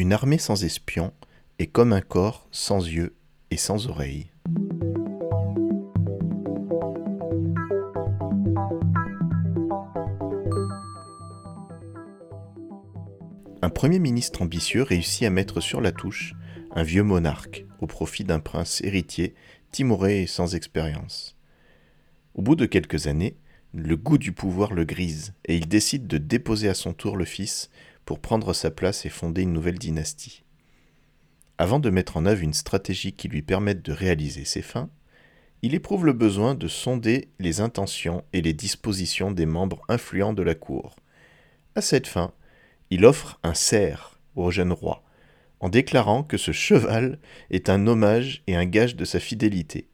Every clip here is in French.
Une armée sans espion est comme un corps sans yeux et sans oreilles. Un premier ministre ambitieux réussit à mettre sur la touche un vieux monarque au profit d'un prince héritier timoré et sans expérience. Au bout de quelques années, le goût du pouvoir le grise et il décide de déposer à son tour le fils pour prendre sa place et fonder une nouvelle dynastie. Avant de mettre en œuvre une stratégie qui lui permette de réaliser ses fins, il éprouve le besoin de sonder les intentions et les dispositions des membres influents de la cour. À cette fin, il offre un cerf au jeune roi, en déclarant que ce cheval est un hommage et un gage de sa fidélité.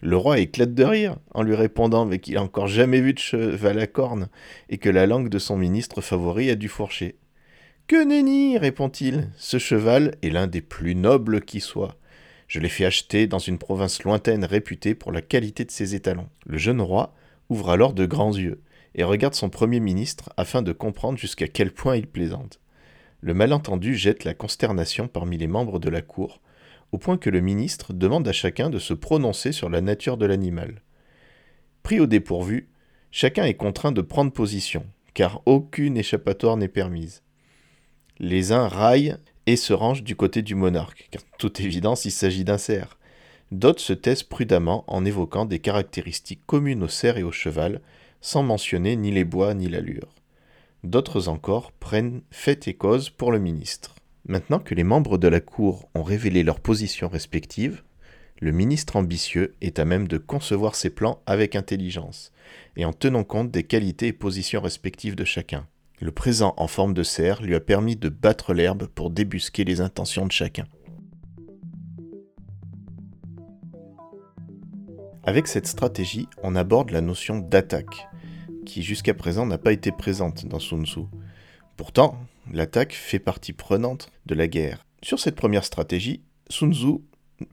Le roi éclate de rire en lui répondant qu'il n'a encore jamais vu de cheval à cornes et que la langue de son ministre favori a dû fourcher. Que nenni répond-il, ce cheval est l'un des plus nobles qui soit. Je l'ai fait acheter dans une province lointaine réputée pour la qualité de ses étalons. Le jeune roi ouvre alors de grands yeux et regarde son premier ministre afin de comprendre jusqu'à quel point il plaisante. Le malentendu jette la consternation parmi les membres de la cour, au point que le ministre demande à chacun de se prononcer sur la nature de l'animal. Pris au dépourvu, chacun est contraint de prendre position, car aucune échappatoire n'est permise. Les uns raillent et se rangent du côté du monarque, car toute évidence il s'agit d'un cerf. D'autres se taisent prudemment en évoquant des caractéristiques communes au cerf et au cheval, sans mentionner ni les bois ni l'allure. D'autres encore prennent fait et cause pour le ministre. Maintenant que les membres de la Cour ont révélé leurs positions respectives, le ministre ambitieux est à même de concevoir ses plans avec intelligence, et en tenant compte des qualités et positions respectives de chacun. Le présent en forme de cerf lui a permis de battre l'herbe pour débusquer les intentions de chacun. Avec cette stratégie, on aborde la notion d'attaque, qui jusqu'à présent n'a pas été présente dans Sun Tzu. Pourtant, l'attaque fait partie prenante de la guerre. Sur cette première stratégie, Sun Tzu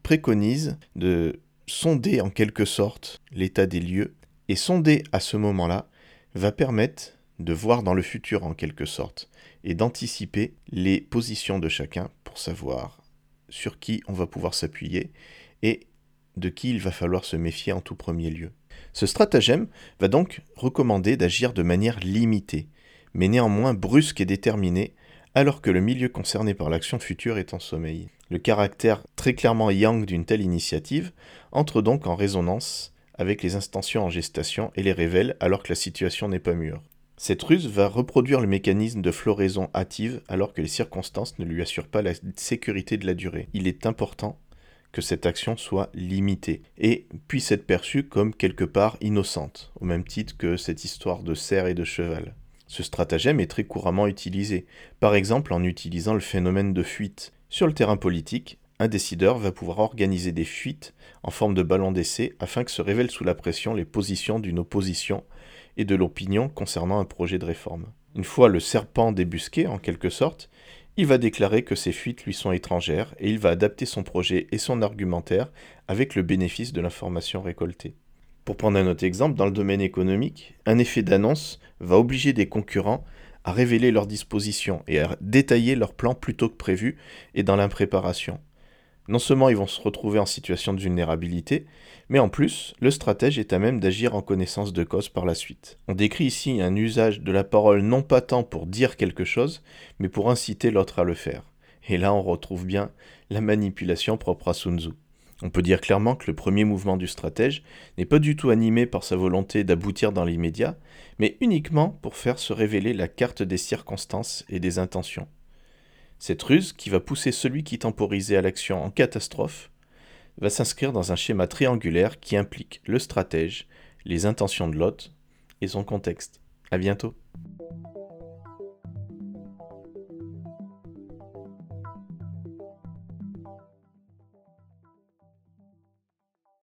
préconise de sonder en quelque sorte l'état des lieux, et sonder à ce moment-là va permettre de voir dans le futur en quelque sorte, et d'anticiper les positions de chacun pour savoir sur qui on va pouvoir s'appuyer et de qui il va falloir se méfier en tout premier lieu. Ce stratagème va donc recommander d'agir de manière limitée, mais néanmoins brusque et déterminée, alors que le milieu concerné par l'action future est en sommeil. Le caractère très clairement yang d'une telle initiative entre donc en résonance avec les intentions en gestation et les révèle alors que la situation n'est pas mûre. Cette ruse va reproduire le mécanisme de floraison hâtive alors que les circonstances ne lui assurent pas la sécurité de la durée. Il est important que cette action soit limitée et puisse être perçue comme quelque part innocente, au même titre que cette histoire de cerf et de cheval. Ce stratagème est très couramment utilisé, par exemple en utilisant le phénomène de fuite. Sur le terrain politique, un décideur va pouvoir organiser des fuites en forme de ballon d'essai afin que se révèlent sous la pression les positions d'une opposition et de l'opinion concernant un projet de réforme. Une fois le serpent débusqué, en quelque sorte, il va déclarer que ces fuites lui sont étrangères et il va adapter son projet et son argumentaire avec le bénéfice de l'information récoltée. Pour prendre un autre exemple, dans le domaine économique, un effet d'annonce va obliger des concurrents à révéler leurs dispositions et à détailler leurs plans plus tôt que prévu et dans l'impréparation. Non seulement ils vont se retrouver en situation de vulnérabilité, mais en plus, le stratège est à même d'agir en connaissance de cause par la suite. On décrit ici un usage de la parole non pas tant pour dire quelque chose, mais pour inciter l'autre à le faire. Et là, on retrouve bien la manipulation propre à Sun Tzu. On peut dire clairement que le premier mouvement du stratège n'est pas du tout animé par sa volonté d'aboutir dans l'immédiat, mais uniquement pour faire se révéler la carte des circonstances et des intentions. Cette ruse, qui va pousser celui qui temporisait à l'action en catastrophe, va s'inscrire dans un schéma triangulaire qui implique le stratège, les intentions de l'hôte et son contexte. À bientôt.